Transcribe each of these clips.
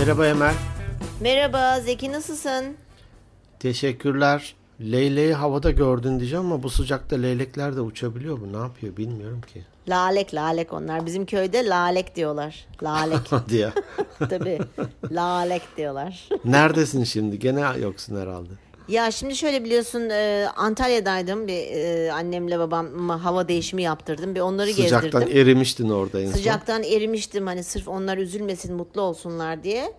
Merhaba Emel. Merhaba Zeki nasılsın? Teşekkürler. Leyleği havada gördün diyeceğim ama bu sıcakta leylekler de uçabiliyor mu? Ne yapıyor bilmiyorum ki. Lalek lalek onlar. Bizim köyde lalek diyorlar. Lalek. Hadi ya. Tabii. Lalek diyorlar. Neredesin şimdi? Gene yoksun herhalde. Ya şimdi şöyle biliyorsun e, Antalya'daydım. Bir e, annemle babamla hava değişimi yaptırdım. Bir onları Sıcaktan gezdirdim. erimiştin orada en son. Sıcaktan erimiştim hani sırf onlar üzülmesin mutlu olsunlar diye.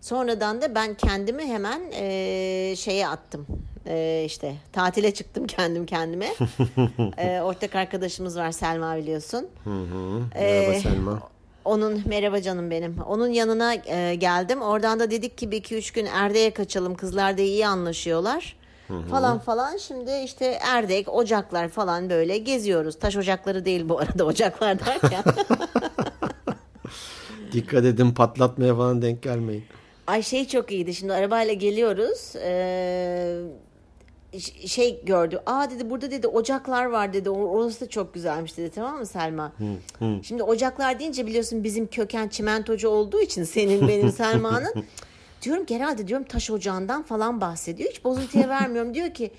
Sonradan da ben kendimi hemen e, şeye attım. E, işte tatile çıktım kendim kendime. e, ortak arkadaşımız var Selma biliyorsun. Merhaba Ee, Selma. Onun merhaba canım benim. Onun yanına e, geldim. Oradan da dedik ki bir iki üç gün Erdek'e kaçalım. Kızlar da iyi anlaşıyorlar. Falan falan. Şimdi işte Erdek, ocaklar falan böyle geziyoruz. Taş ocakları değil bu arada ocaklar derken. Dikkat edin patlatmaya falan denk gelmeyin. Ay şey çok iyiydi. Şimdi arabayla geliyoruz. Ee, ş- şey gördü. Aa dedi burada dedi ocaklar var dedi. Orası da çok güzelmiş dedi. Tamam mı Selma? Şimdi ocaklar deyince biliyorsun bizim köken çimentocu olduğu için senin benim Selma'nın. diyorum ki herhalde diyorum taş ocağından falan bahsediyor. Hiç bozuntuya vermiyorum. Diyor ki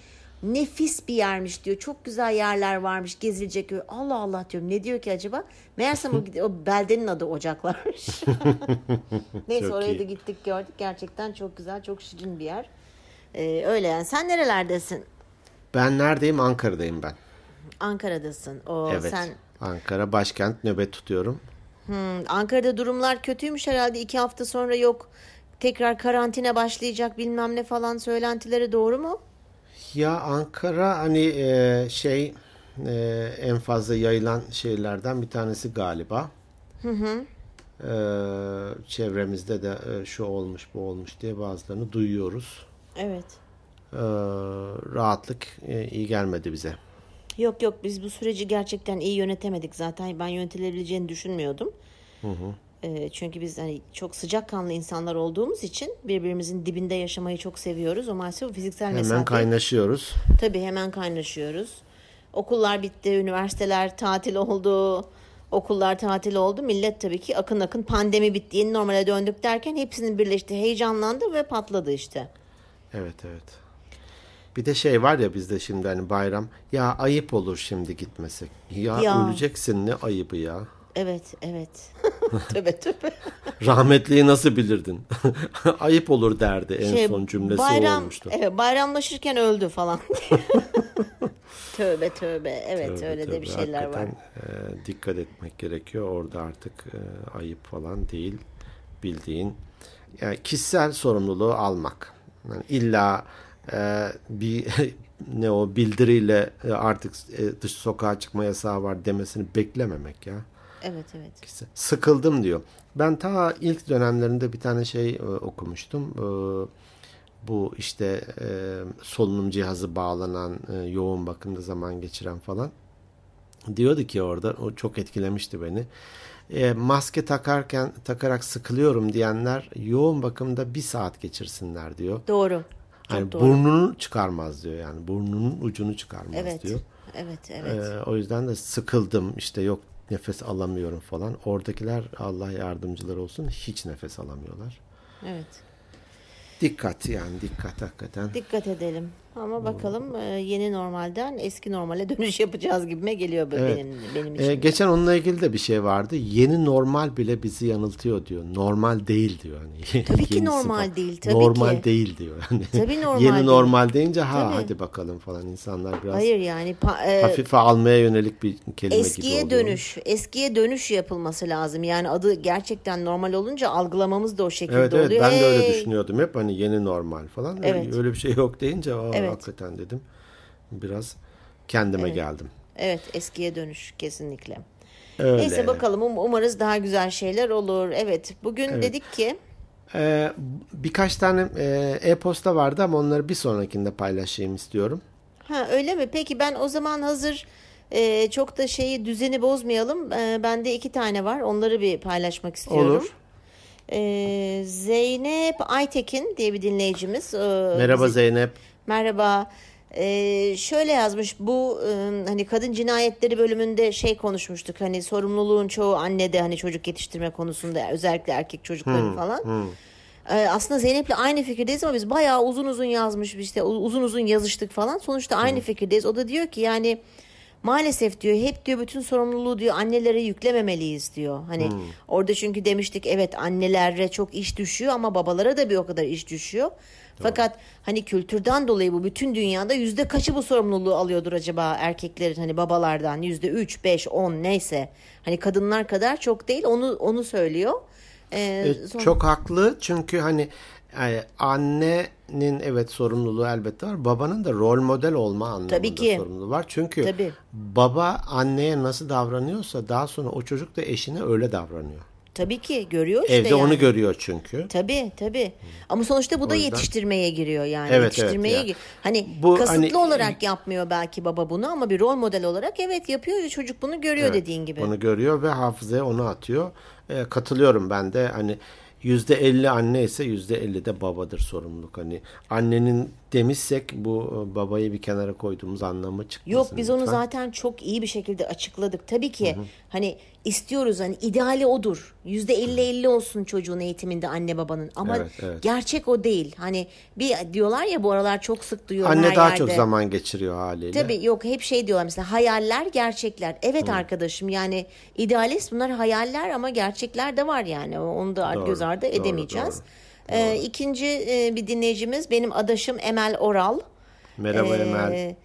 nefis bir yermiş diyor. Çok güzel yerler varmış gezilecek. Allah Allah diyorum. Ne diyor ki acaba? Meğersem o, o beldenin adı ocaklarmış. Neyse Çok oraya iyi. da gittik gördük. Gerçekten çok güzel, çok şirin bir yer. Ee, öyle yani. Sen nerelerdesin? Ben neredeyim? Ankara'dayım ben. Ankara'dasın. O Evet. sen Ankara başkent nöbet tutuyorum. Hmm, Ankara'da durumlar kötüymüş herhalde. iki hafta sonra yok. Tekrar karantina başlayacak bilmem ne falan söylentileri doğru mu? Ya Ankara hani e, şey e, en fazla yayılan şeylerden bir tanesi galiba. E, çevremizde de e, şu olmuş bu olmuş diye bazılarını duyuyoruz. Evet. E, rahatlık e, iyi gelmedi bize. Yok yok biz bu süreci gerçekten iyi yönetemedik zaten. Ben yönetilebileceğini düşünmüyordum. Ee, çünkü biz hani çok sıcakkanlı insanlar olduğumuz için birbirimizin dibinde yaşamayı çok seviyoruz. O maalesef fiziksel Hemen mesafe kaynaşıyoruz. Tabii hemen kaynaşıyoruz. Okullar bitti, üniversiteler tatil oldu. Okullar tatil oldu. Millet tabii ki akın akın pandemi bitti, yeni normale döndük derken hepsinin birleşti, heyecanlandı ve patladı işte. Evet evet. Bir de şey var ya bizde şimdi hani bayram. Ya ayıp olur şimdi gitmesek. Ya, Ya. öleceksin ne ayıbı ya. Evet, evet. töbe töbe. Rahmetliyi nasıl bilirdin? ayıp olur derdi en Şey, son cümlesi bayram, olmuştu. Evet, bayramlaşırken öldü falan. tövbe tövbe. Evet Tabii, öyle de tabii. bir şeyler var. Hakikaten, e, dikkat etmek gerekiyor. Orada artık e, ayıp falan değil. Bildiğin yani kişisel sorumluluğu almak. Yani illa e, bir ne o bildiriyle e, artık e, dış sokağa çıkma yasağı var demesini beklememek ya. Evet evet. Sıkıldım diyor. Ben ta ilk dönemlerinde bir tane şey e, okumuştum. E, bu işte e, solunum cihazı bağlanan, e, yoğun bakımda zaman geçiren falan. Diyordu ki orada, o çok etkilemişti beni. E, maske takarken takarak sıkılıyorum diyenler yoğun bakımda bir saat geçirsinler diyor. Doğru. Yani doğru. burnunu çıkarmaz diyor yani burnunun ucunu çıkarmaz Evet. diyor. Evet evet. Ee, o yüzden de sıkıldım işte yok nefes alamıyorum falan. Oradakiler Allah yardımcılar olsun hiç nefes alamıyorlar. Evet. Dikkat yani dikkat hakikaten. Dikkat edelim. Ama bakalım e, yeni normalden eski normale dönüş yapacağız gibime geliyor Evet. benim benim için. Ee, geçen onunla ilgili de bir şey vardı. Yeni normal bile bizi yanıltıyor diyor. Normal değil diyor. Hani Tabii ki normal falan. değil, tabii normal ki. değil diyor. Hani Tabii normal Yeni değil. normal deyince ha Tabii. hadi bakalım falan insanlar biraz Hayır yani e, hafife almaya yönelik bir kelime gibi eskiye oluyor. dönüş, eskiye dönüş yapılması lazım. Yani adı gerçekten normal olunca algılamamız da o şekilde Evet evet oluyor. ben de öyle düşünüyordum hep hani yeni normal falan. Evet. Öyle bir şey yok deyince aa, Evet. Hakikaten dedim. Biraz kendime geldim. Evet eskiye dönüş kesinlikle. Öyle. Neyse bakalım um- umarız daha güzel şeyler olur. Evet bugün dedik ki Ee, birkaç tane e, e-posta vardı ama onları bir sonrakinde paylaşayım istiyorum. Ha öyle mi? Peki ben o zaman hazır e, çok da şeyi düzeni bozmayalım. E, bende iki tane var. Onları bir paylaşmak istiyorum. Olur. E, Zeynep Aytekin diye bir dinleyicimiz. e, Merhaba bizi- Zeynep. Merhaba. Ee, şöyle yazmış bu e, hani kadın cinayetleri bölümünde şey konuşmuştuk hani sorumluluğun çoğu annede hani çocuk yetiştirme konusunda özellikle erkek çocukların falan. Ee, aslında Zeynep'le aynı fikirdeyiz ama biz bayağı uzun uzun yazmış işte uzun uzun yazıştık falan. Sonuçta aynı Hı. fikirdeyiz. O da diyor ki yani maalesef diyor hep diyor bütün sorumluluğu diyor annelere yüklememeliyiz diyor. Hani hmm. orada çünkü demiştik evet annelere çok iş düşüyor ama babalara da bir o kadar iş düşüyor. Doğru. Fakat hani kültürden dolayı bu bütün dünyada yüzde kaçı bu sorumluluğu alıyordur acaba erkeklerin hani babalardan yüzde üç, beş, on neyse. Hani kadınlar kadar çok değil onu onu söylüyor. Ee, e, sonra... Çok haklı çünkü hani yani annenin evet sorumluluğu elbette var. Babanın da rol model olma anlamında Tabii ki. sorumluluğu var. Çünkü Tabii. baba anneye nasıl davranıyorsa daha sonra o çocuk da eşine öyle davranıyor. Tabii ki görüyor işte Evde yani. onu görüyor çünkü. Tabii tabii. Ama sonuçta bu da yüzden... yetiştirmeye giriyor yani. Evet, yetiştirmeye evet, yani. Hani bu, kasıtlı hani, olarak yapmıyor belki baba bunu ama bir rol model olarak evet yapıyor ve çocuk bunu görüyor evet, dediğin gibi. Bunu görüyor ve hafızaya onu atıyor. E, katılıyorum ben de hani yüzde elli anne ise yüzde elli de babadır sorumluluk. Hani annenin demişsek bu e, babayı bir kenara koyduğumuz anlamı çıkmasın. Yok biz lütfen. onu zaten çok iyi bir şekilde açıkladık. Tabii ki Hı-hı. hani istiyoruz hani ideali odur. Yüzde elli elli olsun çocuğun eğitiminde anne babanın. Ama evet, evet. gerçek o değil. Hani bir diyorlar ya bu aralar çok sık duyuyorum Anne daha yerde. çok zaman geçiriyor haliyle. Tabii yok hep şey diyorlar mesela hayaller gerçekler. Evet Hı. arkadaşım yani idealist bunlar hayaller ama gerçekler de var yani. Onu da doğru, göz ardı edemeyeceğiz. Doğru, doğru. Ee, ikinci e, bir dinleyicimiz benim adaşım Emel Oral. Merhaba ee, Emel.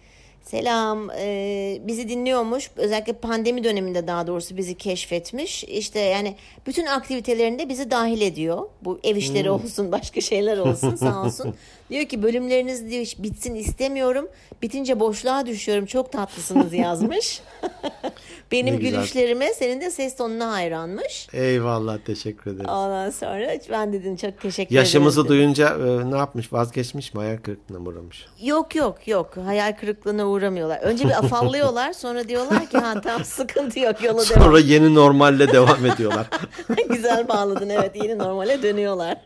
Selam. Ee, bizi dinliyormuş. Özellikle pandemi döneminde daha doğrusu bizi keşfetmiş. İşte yani bütün aktivitelerinde bizi dahil ediyor. Bu ev işleri hmm. olsun, başka şeyler olsun sağ olsun. diyor ki bölümleriniz diyor bitsin istemiyorum. Bitince boşluğa düşüyorum. Çok tatlısınız yazmış. Benim gülüşlerime senin de ses tonuna hayranmış. Eyvallah teşekkür ederiz. Ondan sonra ben dedim çok teşekkür ederim. Yaşımızı duyunca e, ne yapmış vazgeçmiş mi hayal kırıklığına mı uğramış? Yok yok yok hayal kırıklığına uğramıyorlar. Önce bir afallıyorlar sonra diyorlar ki ha tamam sıkıntı yok yola sonra devam. Sonra yeni normalle devam ediyorlar. Güzel bağladın evet yeni normale dönüyorlar.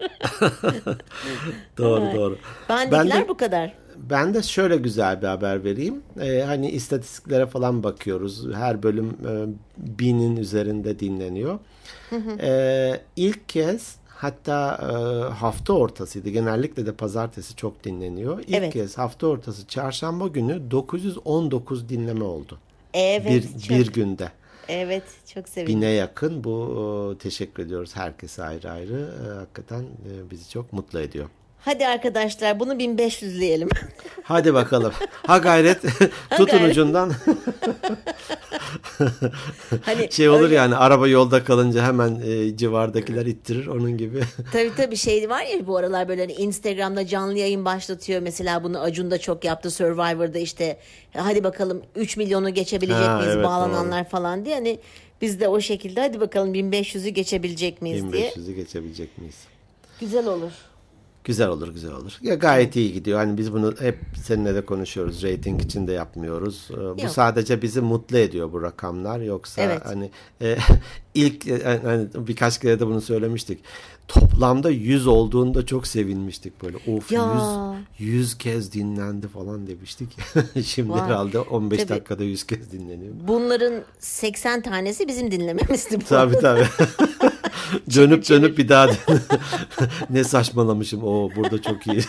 doğru doğru. Bendekiler ben de, bu kadar. Ben de şöyle güzel bir haber vereyim. Ee, hani istatistiklere falan bakıyoruz. Her bölüm e, binin üzerinde dinleniyor. Hı hı. Ee, ilk kez hatta e, hafta ortasıydı. Genellikle de pazartesi çok dinleniyor. İlk evet. kez hafta ortası çarşamba günü 919 dinleme oldu. Evet. Bir, çok... bir günde. Evet çok sevindim. Bine yakın bu teşekkür ediyoruz herkese ayrı ayrı. E, hakikaten e, bizi çok mutlu ediyor. Hadi arkadaşlar bunu 1500'leyelim. Hadi bakalım. Ha gayret. Tutun gayret. ucundan. hani şey olur öyle... yani araba yolda kalınca hemen e, civardakiler ittirir onun gibi. tabii tabii şey var ya bu aralar böyle hani Instagram'da canlı yayın başlatıyor. Mesela bunu Acun da çok yaptı Survivor'da işte hadi bakalım 3 milyonu geçebilecek ha, miyiz evet, bağlananlar doğru. falan diye. Hani biz de o şekilde hadi bakalım 1500'ü geçebilecek miyiz 1500'ü diye. 1500'ü geçebilecek miyiz? Güzel olur. Güzel olur, güzel olur. Ya gayet iyi gidiyor. Hani biz bunu hep seninle de konuşuyoruz. Rating için de yapmıyoruz. Ee, Yok. Bu sadece bizi mutlu ediyor bu rakamlar. Yoksa evet. hani e, ilk e, hani birkaç kere de bunu söylemiştik. Toplamda 100 olduğunda çok sevinmiştik böyle. Of ya. 100 100 kez dinlendi falan demiştik. Şimdi Vay. herhalde 15 tabii. dakikada 100 kez dinleniyor. Bunların 80 tanesi bizim dinlememizdi bu. Tabii tabii. dönüp dönüp bir daha ne saçmalamışım o burada çok iyi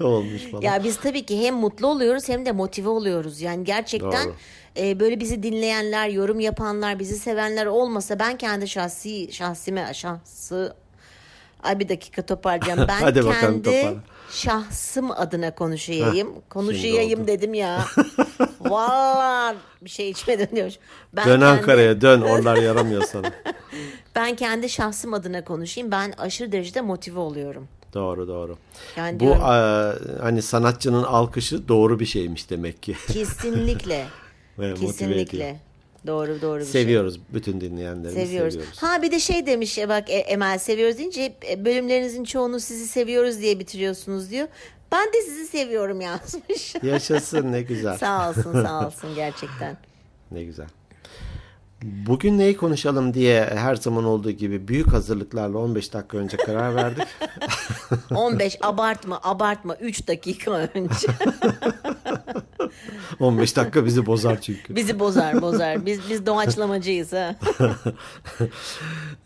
olmuş falan. Ya biz tabii ki hem mutlu oluyoruz hem de motive oluyoruz. Yani gerçekten e, böyle bizi dinleyenler, yorum yapanlar, bizi sevenler olmasa ben kendi şahsi şahsime şahsı Ay bir dakika toparlayacağım. Ben Hadi kendi toparla. Şahsım adına konuşayım. Heh, konuşayım dedim ya. Valla bir şey içme dönüyor. Ben dön kendi... Ankara'ya dön oralar yaramıyor sana. ben kendi şahsım adına konuşayım. Ben aşırı derecede motive oluyorum. Doğru doğru. Yani Bu diyorum, a, hani sanatçının alkışı doğru bir şeymiş demek ki. Kesinlikle. Kesinlikle. Doğru doğru bir şey. Seviyoruz şey. bütün dinleyenlerimizi seviyoruz. seviyoruz. Ha bir de şey demiş ya bak e, Emel seviyoruz deyince e, bölümlerinizin çoğunu sizi seviyoruz diye bitiriyorsunuz diyor. Ben de sizi seviyorum yazmış. Yaşasın ne güzel. sağ olsun sağ olsun gerçekten. Ne güzel. Bugün neyi konuşalım diye her zaman olduğu gibi büyük hazırlıklarla 15 dakika önce karar verdik. 15 abartma abartma 3 dakika önce. 15 dakika bizi bozar çünkü. Bizi bozar bozar. Biz biz doğaçlamacıyız ha.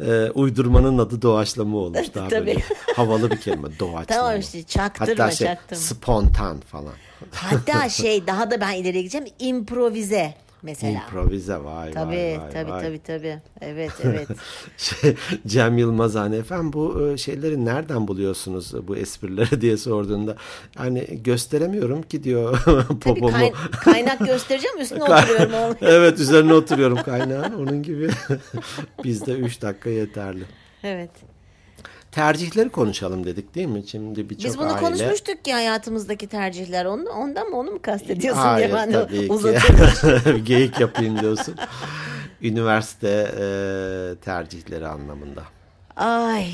e, uydurmanın adı doğaçlama olmuş. Daha Tabii. böyle havalı bir kelime doğaçlama. Tamam işte çaktırma Hatta şey çaktırma. spontan falan. Hatta şey daha da ben ileriye gideceğim improvize mesela. İmprovize vay Tabii vay vay. tabii vay. tabii tabii. Evet evet. Şey, Cem Yılmaz hani efendim bu e, şeyleri nereden buluyorsunuz bu esprileri diye sorduğunda hani gösteremiyorum ki diyor Tabii popomu. kay- kaynak göstereceğim üstüne oturuyorum. evet üzerine oturuyorum kaynağın onun gibi. Bizde 3 dakika yeterli. Evet. Tercihleri konuşalım dedik değil mi? Şimdi birçok Biz bunu aile... konuşmuştuk ya hayatımızleri tercihler. Onu, ondan mı onu mu kastediyorsun Hayır diye ben de ki. uzatıyorum. Geyik yapayım diyorsun. Üniversite e, tercihleri anlamında. Ay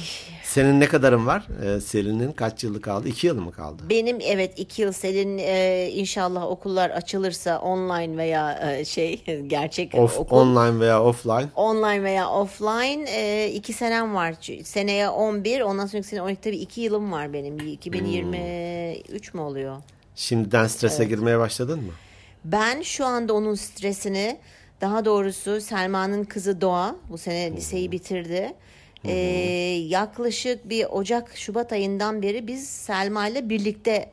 Senin ne kadarın var? E, Selin'in kaç yılı kaldı? İki yıl mı kaldı? benim evet iki yıl Selin e, inşallah okullar açılırsa online veya e, şey gerçek Off, okul. online veya offline. Online veya offline e, iki senem var. Seneye 11 ondan sonraki sene 12 tabii iki yılım var benim. 2023 mü oluyor? Şimdiden strese girmeye başladın mı? Ben şu anda onun stresini daha doğrusu Selma'nın kızı Doğa bu sene liseyi bitirdi. Ee, yaklaşık bir Ocak Şubat ayından beri biz Selma ile birlikte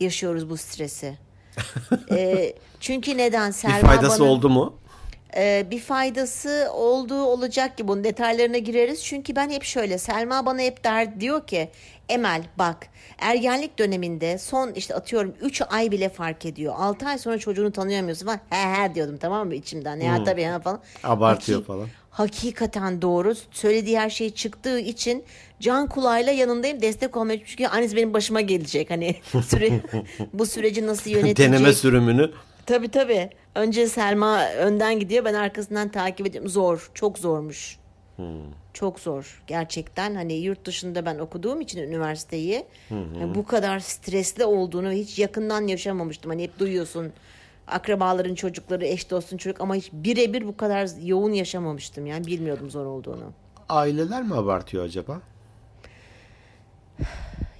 yaşıyoruz bu stresi. Ee, çünkü neden Bir Selma faydası bana- oldu mu? Ee, bir faydası olduğu olacak ki bunun detaylarına gireriz. Çünkü ben hep şöyle Selma bana hep der diyor ki Emel bak ergenlik döneminde son işte atıyorum 3 ay bile fark ediyor. 6 ay sonra çocuğunu tanıyamıyorsun falan. He he diyordum tamam mı içimden. Ya tabii ha falan. Abartıyor falan. Hakikaten doğru. Söylediği her şey çıktığı için can kulağıyla yanındayım destek olmaya. Çünkü annesi benim başıma gelecek. Hani süre, bu süreci nasıl yönetecek? Deneme sürümünü. Tabii tabii. Önce Selma önden gidiyor. Ben arkasından takip ediyorum. Zor. Çok zormuş. Çok zor. Gerçekten hani yurt dışında ben okuduğum için üniversiteyi hani bu kadar stresli olduğunu hiç yakından yaşamamıştım. Hani hep duyuyorsun akrabaların çocukları, eş dostun çocuk ama hiç birebir bu kadar yoğun yaşamamıştım. Yani bilmiyordum zor olduğunu. Aileler mi abartıyor acaba?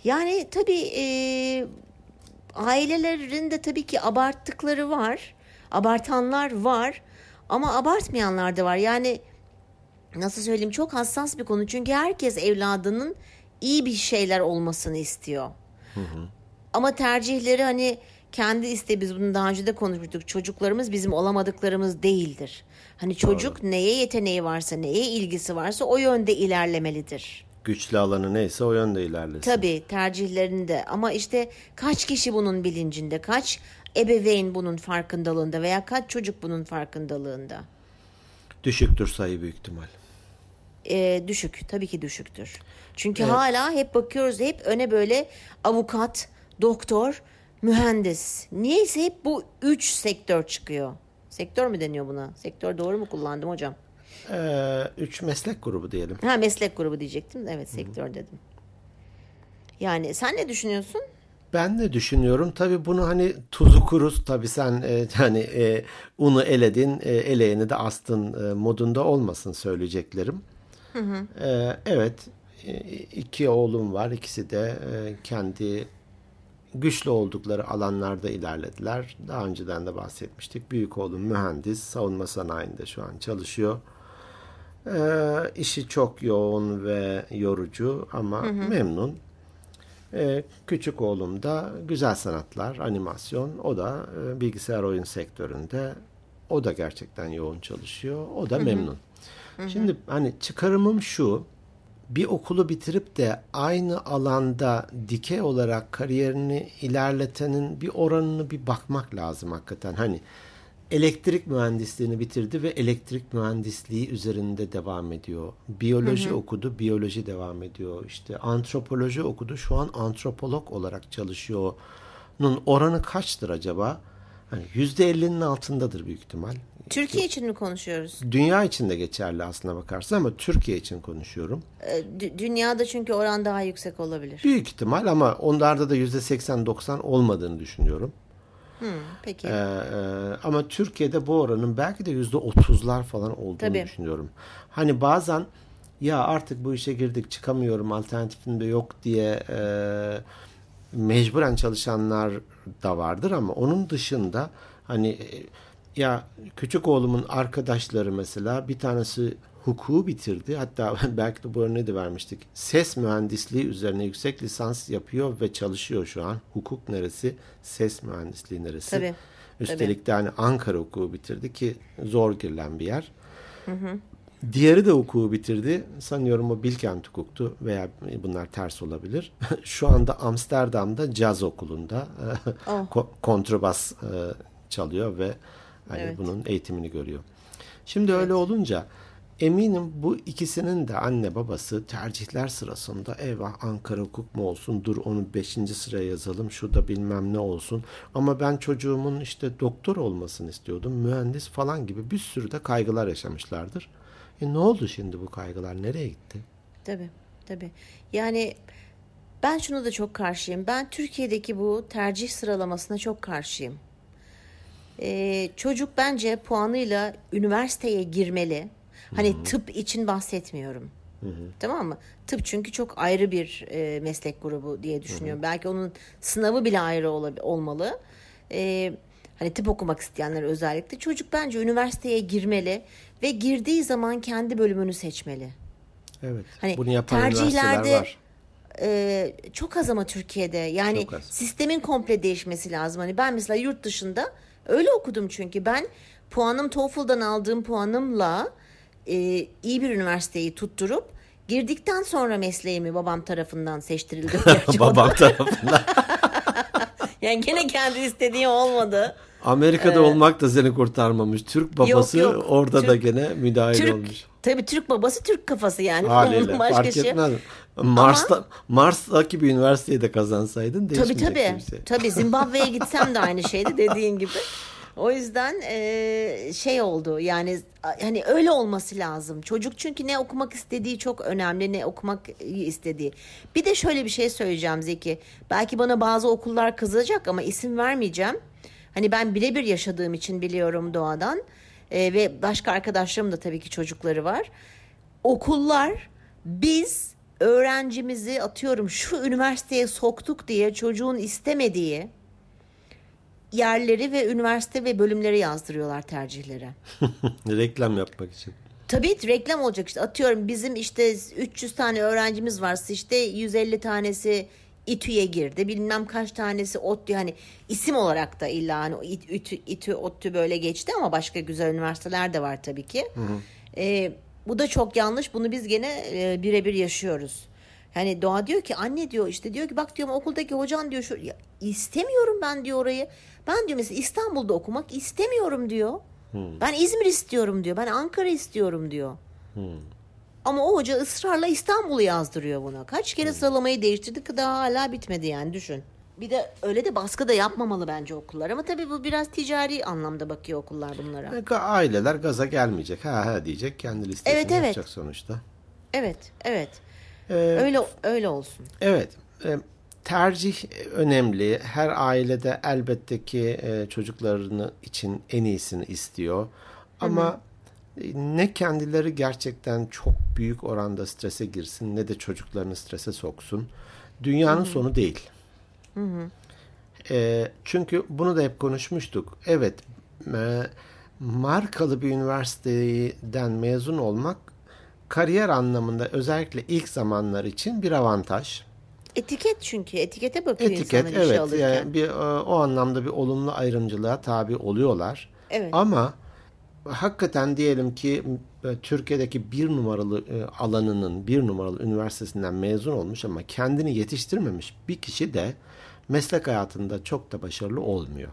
Yani tabii e, ailelerin de tabii ki abarttıkları var. Abartanlar var. Ama abartmayanlar da var. Yani nasıl söyleyeyim çok hassas bir konu. Çünkü herkes evladının iyi bir şeyler olmasını istiyor. Ama tercihleri hani kendi iste biz bunu daha önce de konuşmuştuk. Çocuklarımız bizim olamadıklarımız değildir. Hani çocuk neye yeteneği varsa, neye ilgisi varsa o yönde ilerlemelidir. Güçlü alanı neyse o yönde ilerlesin. Tabii tercihlerinde ama işte kaç kişi bunun bilincinde, kaç ebeveyn bunun farkındalığında veya kaç çocuk bunun farkındalığında? Düşüktür sayı büyük ihtimal. Ee, düşük, tabii ki düşüktür. Çünkü hala hep bakıyoruz hep öne böyle avukat, doktor, mühendis. Niyeyse hep bu üç sektör çıkıyor. Sektör mü deniyor buna? Sektör doğru mu kullandım hocam? Ee, üç meslek grubu diyelim. Ha meslek grubu diyecektim. Evet sektör dedim. Yani sen ne düşünüyorsun? Ben de düşünüyorum. Tabii bunu hani tuzu kuruz. Tabii sen e, hani e, unu eledin, e, eleğini de astın e, modunda olmasın söyleyeceklerim. E, evet, e, iki oğlum var. İkisi de e, kendi güçlü oldukları alanlarda ilerlediler. Daha önceden de bahsetmiştik. Büyük oğlum mühendis, savunma sanayinde şu an çalışıyor. E, işi çok yoğun ve yorucu ama memnun. Ee, küçük oğlum da güzel sanatlar, animasyon. O da e, bilgisayar oyun sektöründe. O da gerçekten yoğun çalışıyor. O da memnun. Şimdi hani çıkarımım şu. Bir okulu bitirip de aynı alanda dikey olarak kariyerini ilerletenin bir oranını bir bakmak lazım hakikaten. Hani elektrik mühendisliğini bitirdi ve elektrik mühendisliği üzerinde devam ediyor. Biyoloji okudu, biyoloji devam ediyor. İşte antropoloji okudu, şu an antropolog olarak çalışıyor. Nun oranı kaçtır acaba? Hani %50'nin altındadır büyük ihtimal. Türkiye için mi konuşuyoruz? Dünya için de geçerli aslına bakarsın ama Türkiye için konuşuyorum. Dü- dünyada çünkü oran daha yüksek olabilir. Büyük ihtimal ama onlarda da %80-90 olmadığını düşünüyorum. Hmm, peki. Ee, e, ama Türkiye'de bu oranın belki de yüzde otuzlar falan olduğunu Tabii. düşünüyorum. Hani bazen ya artık bu işe girdik çıkamıyorum alternatifim de yok diye e, mecburen çalışanlar da vardır ama onun dışında hani e, ya küçük oğlumun arkadaşları mesela bir tanesi hukuku bitirdi. Hatta belki de bu örneği de vermiştik. Ses mühendisliği üzerine yüksek lisans yapıyor ve çalışıyor şu an. Hukuk neresi? Ses mühendisliği neresi? Tabii. Üstelik de hani Ankara hukuku bitirdi ki zor girilen bir yer. Hı hı. Diğeri de hukuku bitirdi. Sanıyorum o Bilkent hukuktu veya bunlar ters olabilir. Şu anda Amsterdam'da caz okulunda oh. kontrabas çalıyor ve hani evet. bunun eğitimini görüyor. Şimdi evet. öyle olunca eminim bu ikisinin de anne babası tercihler sırasında eyvah Ankara hukuk mu olsun dur onu beşinci sıraya yazalım şurada bilmem ne olsun ama ben çocuğumun işte doktor olmasını istiyordum mühendis falan gibi bir sürü de kaygılar yaşamışlardır. E ne oldu şimdi bu kaygılar? Nereye gitti? Tabii, tabii. Yani ben şunu da çok karşıyım. Ben Türkiye'deki bu tercih sıralamasına çok karşıyım. Ee, çocuk bence puanıyla üniversiteye girmeli. Hani Hı-hı. tıp için bahsetmiyorum. Hı-hı. Tamam mı? Tıp çünkü çok ayrı bir e, meslek grubu diye düşünüyorum. Hı-hı. Belki onun sınavı bile ayrı ol- olmalı. Ee, hani tıp okumak isteyenler özellikle çocuk bence üniversiteye girmeli ve girdiği zaman kendi bölümünü seçmeli. Evet. Hani bunu yapan tercihlerde var. E, çok az ama Türkiye'de yani sistemin komple değişmesi lazım. Hani ben mesela yurt dışında öyle okudum çünkü ben puanım TOEFL'dan aldığım puanımla e, iyi bir üniversiteyi tutturup girdikten sonra mesleğimi babam tarafından seçtirildi. babam tarafından. yani gene kendi istediği olmadı. Amerika'da ee, olmak da seni kurtarmamış. Türk babası yok, yok. orada Türk, da gene müdahil Türk, olmuş. Tabii Türk babası Türk kafası yani. Haliyle başka fark şey. etmez. Mars'ta, Ama, Mars'taki bir üniversiteyi de kazansaydın değişmeyecek tabii, tabii. Şey. Tabii Zimbabwe'ye gitsem de aynı şeydi dediğin gibi. O yüzden e, şey oldu yani hani öyle olması lazım. Çocuk çünkü ne okumak istediği çok önemli ne okumak istediği. Bir de şöyle bir şey söyleyeceğim Zeki. Belki bana bazı okullar kızacak ama isim vermeyeceğim. Hani ben birebir yaşadığım için biliyorum doğadan e, ve başka arkadaşlarım da tabii ki çocukları var. Okullar biz öğrencimizi atıyorum şu üniversiteye soktuk diye çocuğun istemediği yerleri ve üniversite ve bölümleri yazdırıyorlar tercihlere. reklam yapmak için. Tabii reklam olacak işte atıyorum bizim işte 300 tane öğrencimiz varsa işte 150 tanesi İTÜ'ye girdi. Bilmem kaç tanesi ODTÜ hani isim olarak da illa hani İTÜ, İTÜ, ODTÜ böyle geçti ama başka güzel üniversiteler de var tabii ki. Hı hı. E, bu da çok yanlış. Bunu biz gene e, birebir yaşıyoruz. hani Doğa diyor ki anne diyor işte diyor ki bak diyorum okuldaki hocan diyor şu ya, istemiyorum ben diyor orayı. Ben diyor mesela İstanbul'da okumak istemiyorum diyor. Hmm. Ben İzmir istiyorum diyor. Ben Ankara istiyorum diyor. Hmm. Ama o hoca ısrarla İstanbul'u yazdırıyor buna. Kaç kere sıralamayı değiştirdik daha hala bitmedi yani düşün. Bir de öyle de baskı da yapmamalı bence okullar. Ama tabii bu biraz ticari anlamda bakıyor okullar bunlara. E, aileler gaza gelmeyecek. Ha ha diyecek. Kendi listesini evet, evet. yapacak sonuçta. Evet, evet. Ee, öyle öyle olsun. Evet. E, tercih önemli. Her ailede elbette ki e, çocuklarını için en iyisini istiyor. Ama Hı-hı ne kendileri gerçekten çok büyük oranda strese girsin ne de çocuklarını strese soksun. Dünyanın Hı-hı. sonu değil. Hı-hı. E, çünkü bunu da hep konuşmuştuk. Evet e, markalı bir üniversiteden mezun olmak kariyer anlamında özellikle ilk zamanlar için bir avantaj. Etiket çünkü etikete bakıyor Etiket, insanlar evet, alırken. Yani bir, o anlamda bir olumlu ayrımcılığa tabi oluyorlar. Evet. Ama hakikaten diyelim ki e, Türkiye'deki bir numaralı e, alanının bir numaralı üniversitesinden mezun olmuş ama kendini yetiştirmemiş bir kişi de meslek hayatında çok da başarılı olmuyor.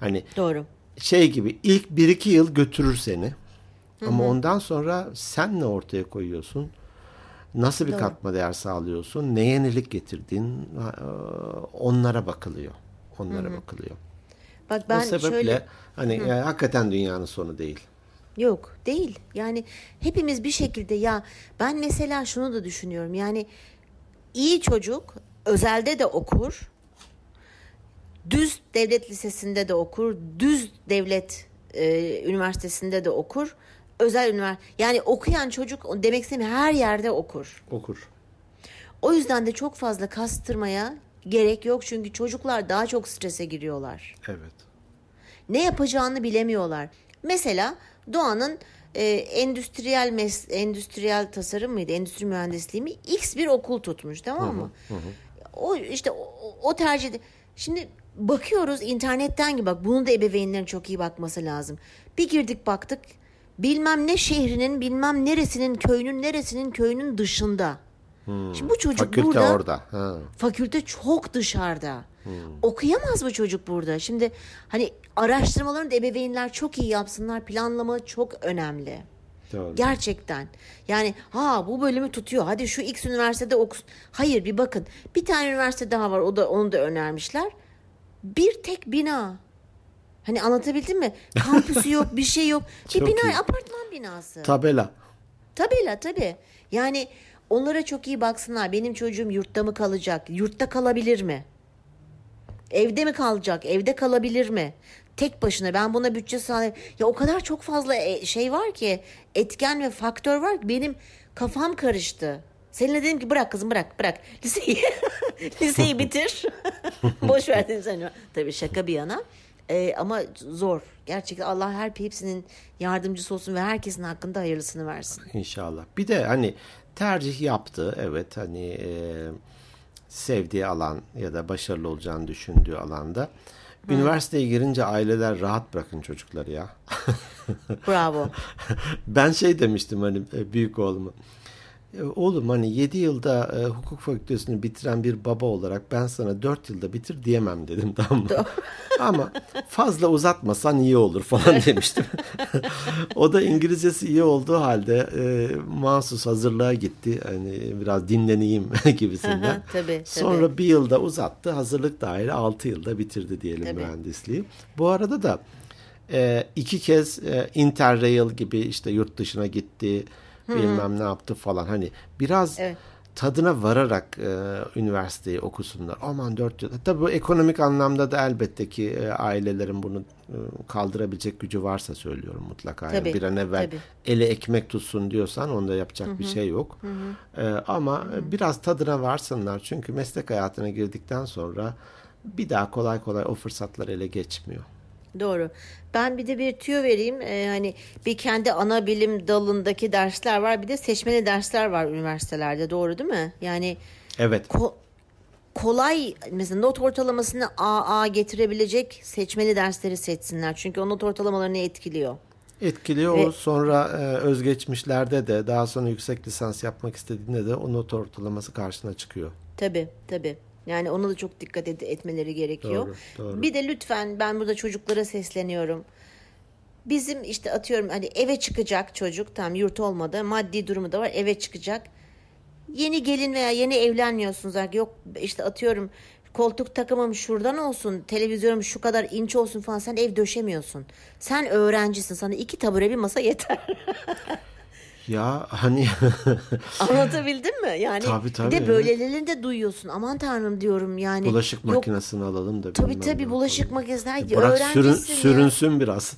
Hani Doğru. Şey gibi ilk bir iki yıl götürür seni. Hı-hı. Ama ondan sonra sen ne ortaya koyuyorsun? Nasıl bir Doğru. katma değer sağlıyorsun? Ne yenilik getirdin? E, onlara bakılıyor. Onlara Hı-hı. bakılıyor. Bak ben o sebeple şöyle... hani yani, hakikaten dünyanın sonu değil. Yok değil. Yani hepimiz bir şekilde ya ben mesela şunu da düşünüyorum. Yani iyi çocuk özelde de okur. Düz devlet lisesinde de okur. Düz devlet e, üniversitesinde de okur. Özel üniversite yani okuyan çocuk demek istemiyorum her yerde okur. Okur. O yüzden de çok fazla kastırmaya gerek yok çünkü çocuklar daha çok strese giriyorlar. Evet. Ne yapacağını bilemiyorlar. Mesela Doğan'ın e, endüstriyel mes endüstriyel tasarım mıydı, endüstri mühendisliği mi? X bir okul tutmuş tamam mı? O işte o, o tercih. Şimdi bakıyoruz internetten gibi bak bunun da ebeveynlerin çok iyi bakması lazım. Bir girdik baktık bilmem ne şehrinin bilmem neresinin köyünün neresinin köyünün dışında. Şimdi bu çocuk Fakülte burada orada. Ha. fakülte çok dışarıda. Okuyamaz mı çocuk burada? Şimdi hani araştırmalarını da ebeveynler çok iyi yapsınlar. Planlama çok önemli. Doğru. Gerçekten. Yani ha bu bölümü tutuyor. Hadi şu X üniversitede okusun. Hayır bir bakın. Bir tane üniversite daha var. O da onu da önermişler. Bir tek bina. Hani anlatabildim mi? Kampüsü yok, bir şey yok. Bir bina, iyi. apartman binası. Tabela. Tabii la tabii. Yani onlara çok iyi baksınlar. Benim çocuğum yurtta mı kalacak? Yurtta kalabilir mi? Evde mi kalacak? Evde kalabilir mi? Tek başına ben buna bütçe sağlayayım. Ya o kadar çok fazla e, şey var ki etken ve faktör var ki benim kafam karıştı. Seninle dedim ki bırak kızım bırak bırak. Liseyi, liseyi bitir. Boş ver dedim sen. Tabii şaka bir yana. Ee, ama zor. Gerçekten Allah her hepsinin yardımcısı olsun ve herkesin hakkında hayırlısını versin. İnşallah. Bir de hani tercih yaptı. Evet hani e, sevdiği alan ya da başarılı olacağını düşündüğü alanda. Üniversiteye girince aileler rahat bırakın çocukları ya. Bravo. ben şey demiştim hani e, büyük oğluma. "E, Oğlum hani 7 yılda e, hukuk fakültesini bitiren bir baba olarak ben sana 4 yılda bitir diyemem dedim tamam mı? Ama fazla uzatmasan iyi olur falan demiştim. o da İngilizcesi iyi olduğu halde e, mahsus hazırlığa gitti. Hani biraz dinleneyim gibisinden. tabii, tabii. Sonra bir yılda uzattı. Hazırlık dahil 6 yılda bitirdi diyelim Tabii. mühendisliği. Bu arada da e, iki kez e, Interrail gibi işte yurt dışına gitti. Bilmem ne yaptı falan. Hani biraz Evet. tadına vararak e, üniversiteyi okusunlar. Aman dört yıl. Tabii bu ekonomik anlamda da elbette ki e, ailelerin bunu e, kaldırabilecek gücü varsa söylüyorum mutlaka. Yani Tabii, bir an evvel tabii. eli ekmek tutsun diyorsan onda yapacak bir şey yok. E, ama biraz tadına varsınlar. Çünkü meslek hayatına girdikten sonra bir daha kolay kolay o fırsatlar ele geçmiyor. Doğru. Ben bir de bir tüyo vereyim. Ee, hani bir kendi ana bilim dalındaki dersler var. Bir de seçmeli dersler var üniversitelerde. Doğru değil mi? Yani Evet. ko- kolay mesela not ortalamasını AA getirebilecek seçmeli dersleri seçsinler. Çünkü o not ortalamalarını etkiliyor. Etkiliyor Ve- o sonra e, özgeçmişlerde de daha sonra yüksek lisans yapmak istediğinde de o not ortalaması karşına çıkıyor. Tabii tabii. Yani ona da çok dikkat et- etmeleri gerekiyor. Doğru, doğru. Bir de lütfen ben burada çocuklara sesleniyorum. Bizim işte atıyorum hani eve çıkacak çocuk tam yurt olmadı maddi durumu da var eve çıkacak. Yeni gelin veya yeni evlenmiyorsunuz artık yok işte atıyorum koltuk takımım şuradan olsun televizyonum şu kadar inç olsun falan sen ev döşemiyorsun. Sen öğrencisin sana iki tabure bir masa yeter. Ya hani Anlatabildim mi? Yani Tabii, tabii, bir de evet. böylelerini de duyuyorsun. Aman tanrım diyorum yani. bulaşık Yok, makinesini alalım da. Tabii tabii bulaşık yapalım. makinesi. Bırak sürün, ya. sürünsün biraz.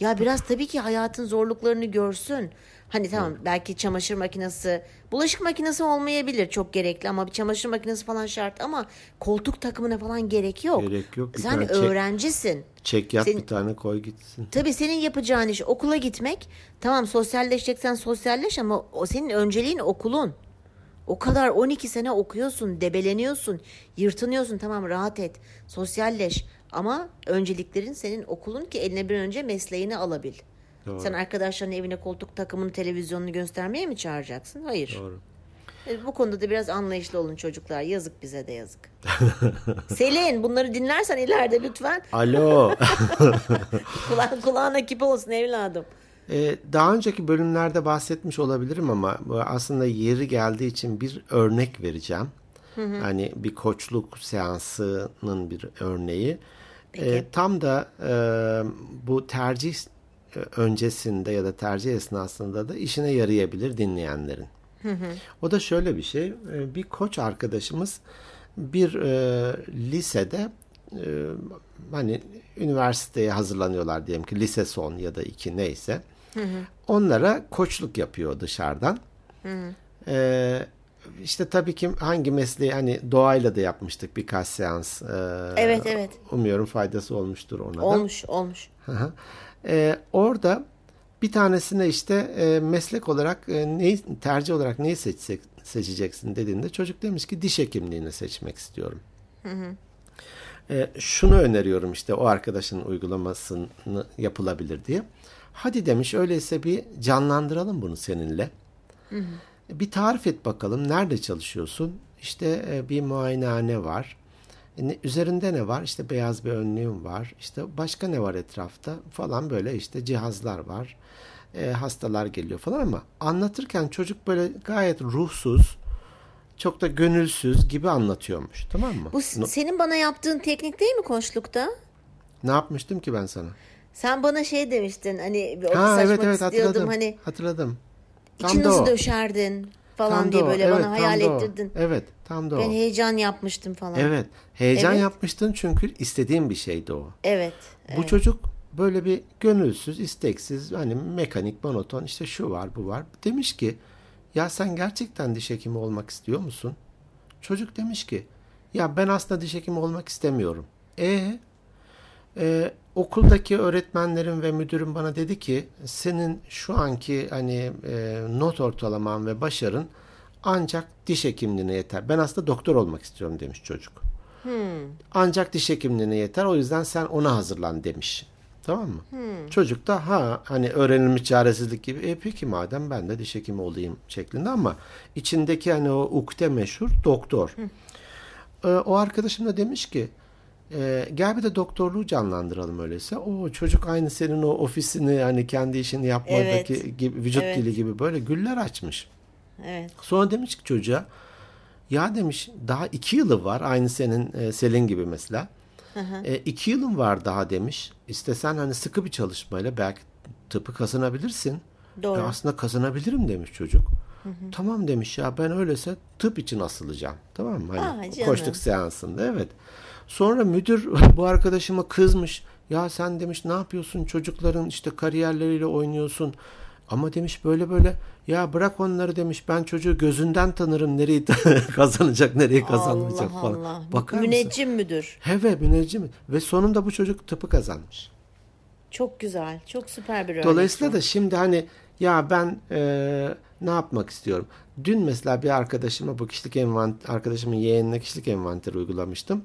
Ya biraz tabii ki hayatın zorluklarını görsün. Hani tamam belki çamaşır makinesi, bulaşık makinesi olmayabilir çok gerekli ama bir çamaşır makinesi falan şart ama koltuk takımına falan gerek yok. Gerek yok. Bir Sen tane çek- öğrencisin. Çek yap Senin- bir tane koy gitsin. Tabii senin yapacağın iş okula gitmek. Tamam sosyalleşeceksen sosyalleş ama o senin önceliğin okulun. O kadar 12 sene okuyorsun, debeleniyorsun, yırtınıyorsun. Tamam rahat et, sosyalleş. Ama önceliklerin senin okulun ki eline bir önce mesleğini alabil. Doğru. Sen arkadaşlarının evine koltuk takımını, televizyonunu göstermeye mi çağıracaksın? Hayır. Doğru. E, Bu konuda da biraz anlayışlı olun çocuklar. Yazık bize de yazık. Selin bunları dinlersen ileride lütfen Alo. Kula- kulağına küpe olsun evladım. Ee, daha önceki bölümlerde bahsetmiş olabilirim ama aslında yeri geldiği için bir örnek vereceğim. Hani bir koçluk seansının bir örneği. Peki. Ee, tam da e, bu tercih e, öncesinde ya da tercih esnasında da işine yarayabilir dinleyenlerin. O da şöyle bir şey. e, Bir koç arkadaşımız bir e, lisede e, hani üniversiteye hazırlanıyorlar diyelim ki lise son ya da iki neyse. Onlara koçluk yapıyor dışarıdan. E, işte tabii ki hangi mesleği hani doğayla da yapmıştık birkaç seans. Ee, Evet, evet. Umuyorum faydası olmuştur ona da. Olmuş olmuş. Hı hı. Ee, orada bir tanesine işte e, meslek olarak e, neyi tercih olarak neyi seçsek, seçeceksin dediğinde çocuk demiş ki diş hekimliğini seçmek istiyorum. E, şunu öneriyorum işte o arkadaşın uygulamasını yapılabilir diye. Hadi demiş öyleyse bir canlandıralım bunu seninle. Bir tarif et bakalım nerede çalışıyorsun? İşte e, bir muayenehane var. E, ne- üzerinde ne var? İşte beyaz bir önlüğüm var. İşte başka ne var etrafta? Falan böyle işte cihazlar var. E, hastalar geliyor falan ama anlatırken çocuk böyle gayet ruhsuz, çok da gönülsüz gibi anlatıyormuş. Tamam mı? Bu No- senin bana yaptığın teknik değil mi koçlukta? ne yapmıştım ki ben sana? Sen bana şey demiştin hani ofis Ha açmak evet evet istiyordum hatırladım. hani Hatırladım. Tam içinizi da o. döşerdin falan Tam diye böyle Evet, bana hayal da ettirdin. Evet, tam da o. Ben heyecan yapmıştım falan. Evet, heyecan Evet. yapmıştın çünkü istediğin bir şeydi o. Evet. Bu çocuk böyle bir gönülsüz, isteksiz, hani mekanik, monoton işte şu var, bu var. Demiş ki, ya sen gerçekten diş hekimi olmak istiyor musun? Çocuk demiş ki, ya ben aslında diş hekimi olmak istemiyorum. E, e okuldaki öğretmenlerim ve müdürüm bana dedi ki, senin şu anki hani e, not ortalaman ve başarın ancak diş hekimliğine yeter. Ben aslında doktor olmak istiyorum demiş çocuk. Ancak diş hekimliğine yeter. O yüzden sen ona hazırlan demiş. Tamam mı? Çocuk da ha hani öğrenilmiş çaresizlik gibi e peki madem ben de diş hekimi olayım şeklinde ama içindeki hani o ukde meşhur doktor. Ee, o arkadaşım da demiş ki e, gel bir de doktorluğu canlandıralım öyleyse. O çocuk aynı senin o ofisini hani kendi işini yapmadaki Evet. gibi vücut Evet. dili gibi böyle güller açmış. Evet. Sonra demiş ki çocuğa ya demiş daha iki yılı var aynı senin e, Selin gibi mesela. E, iki yılın var daha demiş. İstesen hani sıkı bir çalışmayla belki tıpı kazanabilirsin. Doğru. E, aslında kazanabilirim demiş çocuk. Tamam demiş ya ben öyleyse tıp için asılacağım. Tamam mı? Hani Aa, canım. koçluk seansında evet. Sonra müdür bu arkadaşıma kızmış. Ya sen demiş ne yapıyorsun çocukların işte kariyerleriyle oynuyorsun. Ama demiş böyle böyle ya bırak onları demiş ben çocuğu gözünden tanırım nereyi kazanacak nereyi kazanmayacak Allah falan. Allah. Bakar mısın? Müneccim müdür. Heve müneccim. Ve sonunda bu çocuk tıpı kazanmış. Çok güzel. Çok süper bir örnek. Dolayısıyla da şimdi hani ya ben e, ne yapmak istiyorum? Dün mesela bir arkadaşıma bu kişilik envant arkadaşımın yeğenine kişilik envanteri uygulamıştım.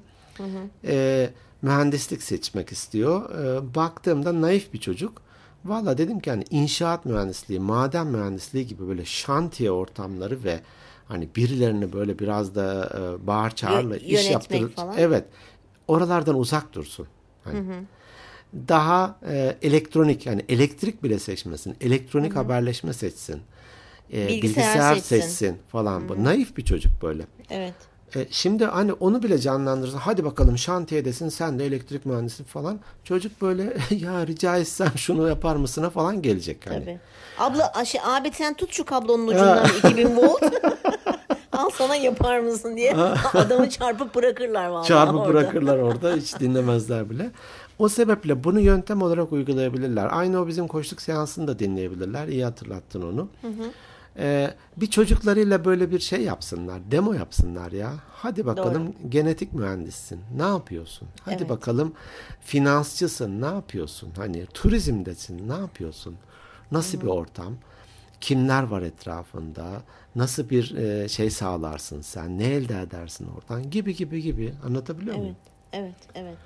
E, mühendislik seçmek istiyor. E, baktığımda naif bir çocuk. Valla dedim ki hani inşaat mühendisliği, maden mühendisliği gibi böyle şantiye ortamları ve hani birilerini böyle biraz da e, bağır çağırla Yö- iş yaptırır. falan. Evet. Oralardan uzak dursun. Hani daha e, elektronik yani elektrik bile seçmesin. Elektronik haberleşme seçsin. E, Bilgisayar bilgisayar, seçsin. seçsin, falan. Bu naif bir çocuk böyle. Evet. E, şimdi hani onu bile canlandırırsa hadi bakalım şantiyedesin sen de elektrik mühendisi falan. Çocuk böyle ya rica etsem şunu yapar mısına falan gelecek hani. Tabii. Abla şey, abi sen tut şu kablonun ucundan 2000 volt. Al sana yapar mısın diye adamı çarpıp bırakırlar vallahi Çarpıp orada. bırakırlar orada hiç dinlemezler bile. O sebeple bunu yöntem olarak uygulayabilirler. Aynı o bizim koçluk seansını da dinleyebilirler. İyi hatırlattın onu. Ee, bir çocuklarıyla böyle bir şey yapsınlar. Demo yapsınlar ya. Hadi bakalım genetik mühendissin. Ne yapıyorsun? Hadi Evet. bakalım finansçısın. Ne yapıyorsun? Hani turizmdesin. Ne yapıyorsun? Nasıl bir ortam? Kimler var etrafında? Nasıl bir e, şey sağlarsın sen? Ne elde edersin oradan? Gibi gibi gibi. Anlatabiliyor muyum? Evet, evet,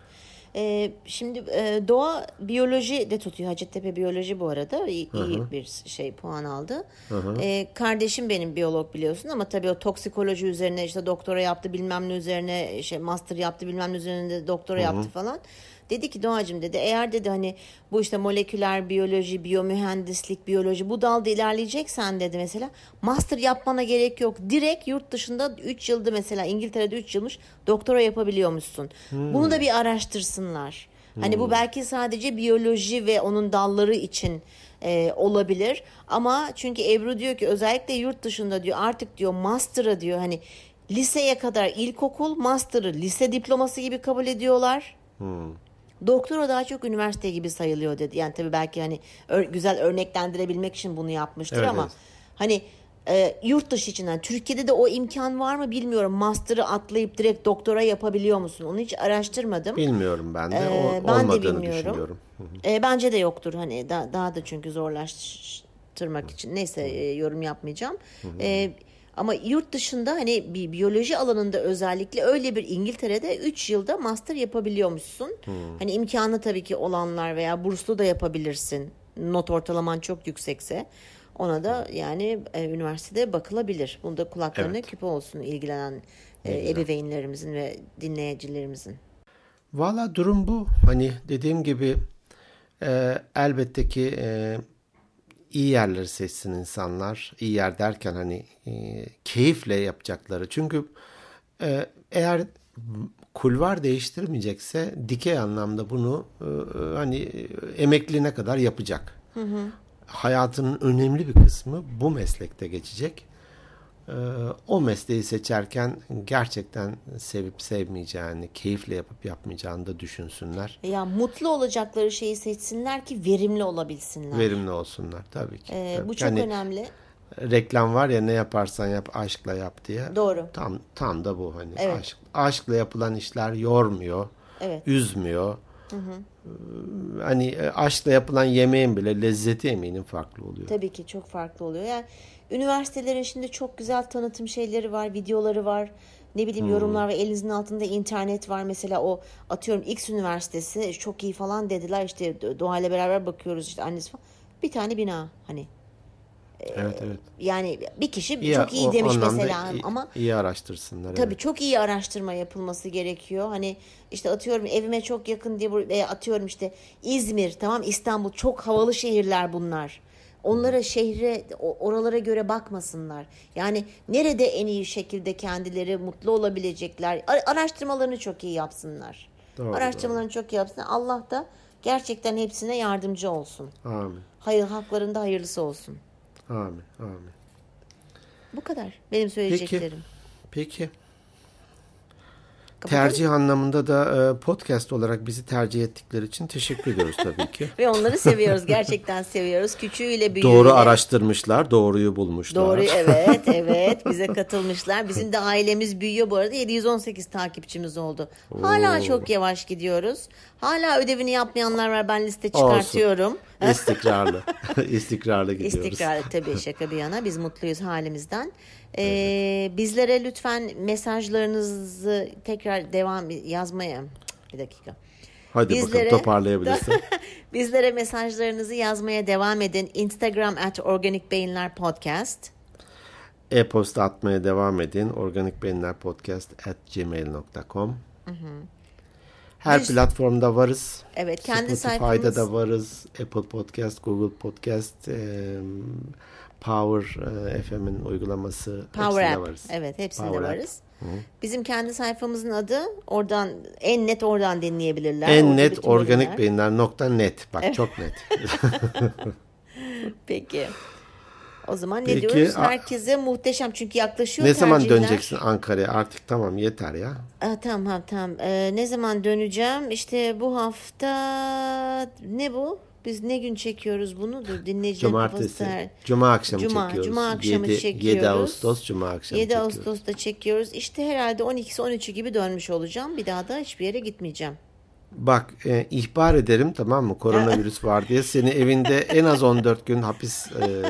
Ee, şimdi e, doğa biyoloji de tutuyor. Hacettepe biyoloji bu arada iyi, iyi bir şey puan aldı. Ee, kardeşim benim biyolog biliyorsun ama tabii o toksikoloji üzerine işte doktora yaptı bilmem ne üzerine şey master yaptı bilmem ne üzerine de doktora yaptı falan. Dedi ki Doğacığım dedi eğer dedi hani bu işte moleküler biyoloji, biyomühendislik, biyoloji bu dalda ilerleyeceksen dedi mesela master yapmana gerek yok. Direkt yurt dışında 3 yılda mesela İngiltere'de 3 yılmış doktora yapabiliyormuşsun. Bunu da bir araştırsınlar. Hani bu belki sadece biyoloji ve onun dalları için e, olabilir. Ama çünkü Ebru diyor ki özellikle yurt dışında diyor artık diyor master'a diyor hani liseye kadar ilkokul master'ı lise diploması gibi kabul ediyorlar. Doktora daha çok üniversite gibi sayılıyor dedi. Yani tabii belki hani ör- güzel örneklendirebilmek için bunu yapmıştır Evet, ama evet. hani e, yurt dışı içinden. Türkiye'de de o imkan var mı bilmiyorum. Master'ı atlayıp direkt doktora yapabiliyor musun? Onu hiç araştırmadım. Bilmiyorum ben de. O, Ee, ben de bilmiyorum. düşünüyorum. E, bence de yoktur hani da- daha da çünkü zorlaştırmak için. Neyse e, yorum yapmayacağım. E, ama yurt dışında hani bir biyoloji alanında özellikle öyle bir İngiltere'de 3 yılda master yapabiliyormuşsun. Hani imkanı tabii ki olanlar veya burslu da yapabilirsin. Not ortalaman çok yüksekse. Ona da yani e, üniversitede bakılabilir. Bunda kulaklarına Evet. küpe olsun ilgilenen e, ebeveynlerimizin ve dinleyicilerimizin. Valla durum bu. Hani dediğim gibi e, elbette ki e, iyi yerleri seçsin insanlar. İyi yer derken hani e, keyifle yapacakları. Çünkü e, eğer kulvar değiştirmeyecekse dikey anlamda bunu e, hani emekliliğine kadar yapacak. Hayatının önemli bir kısmı bu meslekte geçecek. Ee, o mesleği seçerken gerçekten sevip sevmeyeceğini, keyifle yapıp yapmayacağını da düşünsünler. Ya mutlu olacakları şeyi seçsinler ki verimli olabilsinler. Verimli olsunlar tabii ki. Ee, Tabii bu çok Hani önemli. Reklam var ya ne yaparsan yap aşkla yap diye. Doğru. Tam tam da bu hani Evet. aşk aşkla yapılan işler yormuyor, Evet. üzmüyor. Ee, Hani e, aşkla yapılan yemeğin bile lezzeti eminim farklı oluyor. Tabii ki çok farklı oluyor. Yani üniversitelerin şimdi çok güzel tanıtım şeyleri var, videoları var. Ne bileyim yorumlar ve elinizin altında internet var. Mesela o atıyorum X üniversitesi çok iyi falan dediler. İşte Doğa ile beraber bakıyoruz işte annesi falan. Bir tane bina hani. Evet evet. Yani bir kişi İyi- çok iyi demiş mesela iyi- ama iyi araştırsınlar. Tabii evet. çok iyi araştırma yapılması gerekiyor. Hani işte atıyorum evime çok yakın diye veya atıyorum işte İzmir, tamam İstanbul çok havalı şehirler bunlar. Onlara şehre oralara göre bakmasınlar. Yani nerede en iyi şekilde kendileri mutlu olabilecekler. Ara- Araştırmalarını çok iyi yapsınlar. Doğru, Araştırmalarını çok iyi yapsın. Allah da gerçekten hepsine yardımcı olsun. Amin. Hayır haklarında hayırlısı olsun. Amin. Amin. Bu kadar benim söyleyeceklerim. Peki. Kapatalım. Tercih anlamında da e, podcast olarak bizi tercih ettikleri için teşekkür ediyoruz tabii ki. Ve onları seviyoruz. Gerçekten seviyoruz. Küçüğüyle büyüğüyle. Doğru araştırmışlar, doğruyu bulmuşlar. Doğru evet evet bize katılmışlar. Bizim de ailemiz büyüyor bu arada 718 takipçimiz oldu. Hala Oo. çok yavaş gidiyoruz. Hala ödevini yapmayanlar var ben liste çıkartıyorum. İstikrarlı. İstikrarlı gidiyoruz. İstikrarlı tabii şaka bir yana biz mutluyuz halimizden. Ee, Bizlere lütfen mesajlarınızı tekrar devam yazmaya bir dakika. Hadi Bizlere- bakalım toparlayabilirsin. Bizlere mesajlarınızı yazmaya devam edin. Instagram at Organik Beyinler Podcast. E-posta atmaya devam edin. Organik Beyinler Podcast at gmail.com Her Biz- platformda varız. Evet, kendi Spotify'da sayfamız- da varız. Apple Podcast, Google Podcast, e, Power e, FM'in uygulaması. Power App. varız. Evet hepsinde Power App. varız. Bizim kendi sayfamızın adı oradan en net oradan dinleyebilirler. En Orada net organik beyinler nokta net. Bak çok net. Peki. O zaman ne Peki, diyoruz? Herkese muhteşem çünkü yaklaşıyor ne zaman tercihler. döneceksin Ankara'ya? Artık tamam yeter ya. Aa, tamam tamam. Ee, ne zaman döneceğim? İşte bu hafta ne bu? Biz ne gün çekiyoruz bunu? Dur dinleyicilerin kafası Cumartesi. Cuma akşamı Cuma, çekiyoruz. Cuma akşamı 7, çekiyoruz. 7 Ağustos Cuma akşamı 7 çekiyoruz. Ağustos'ta çekiyoruz. İşte herhalde 12'si 13'ü gibi dönmüş olacağım. Bir daha da hiçbir yere gitmeyeceğim. Bak e, ihbar ederim tamam mı? Koronavirüs var diye seni evinde en az 14 gün hapis e,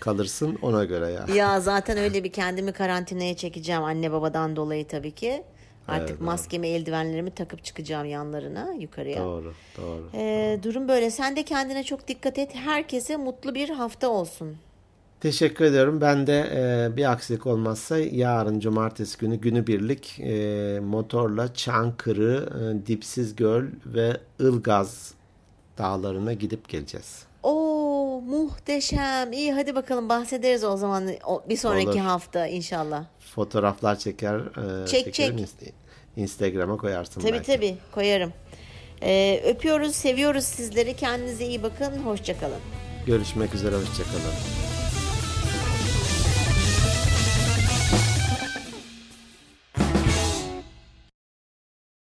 kalırsın ona göre ya. Ya zaten öyle bir kendimi karantinaya çekeceğim anne babadan dolayı tabii ki. Artık maskemi, eldivenlerimi takıp çıkacağım yanlarına, yukarıya. Doğru, doğru. Ee, durum böyle. Sen de kendine çok dikkat et. Herkese mutlu bir hafta olsun. Teşekkür ediyorum. Ben de e, bir aksilik olmazsa yarın cumartesi günü günübirlik e, motorla Çankırı, e, Dipsiz Göl ve Ilgaz dağlarına gidip geleceğiz. Oo muhteşem. İyi hadi bakalım bahsederiz o zaman bir sonraki Olur. hafta inşallah. Fotoğraflar çeker, e, Çek, çek. Inst- Instagram'a koyarsın Tabii belki. tabii koyarım. Ee, öpüyoruz, seviyoruz sizleri. Kendinize iyi bakın. Hoşçakalın. Görüşmek üzere, hoşçakalın.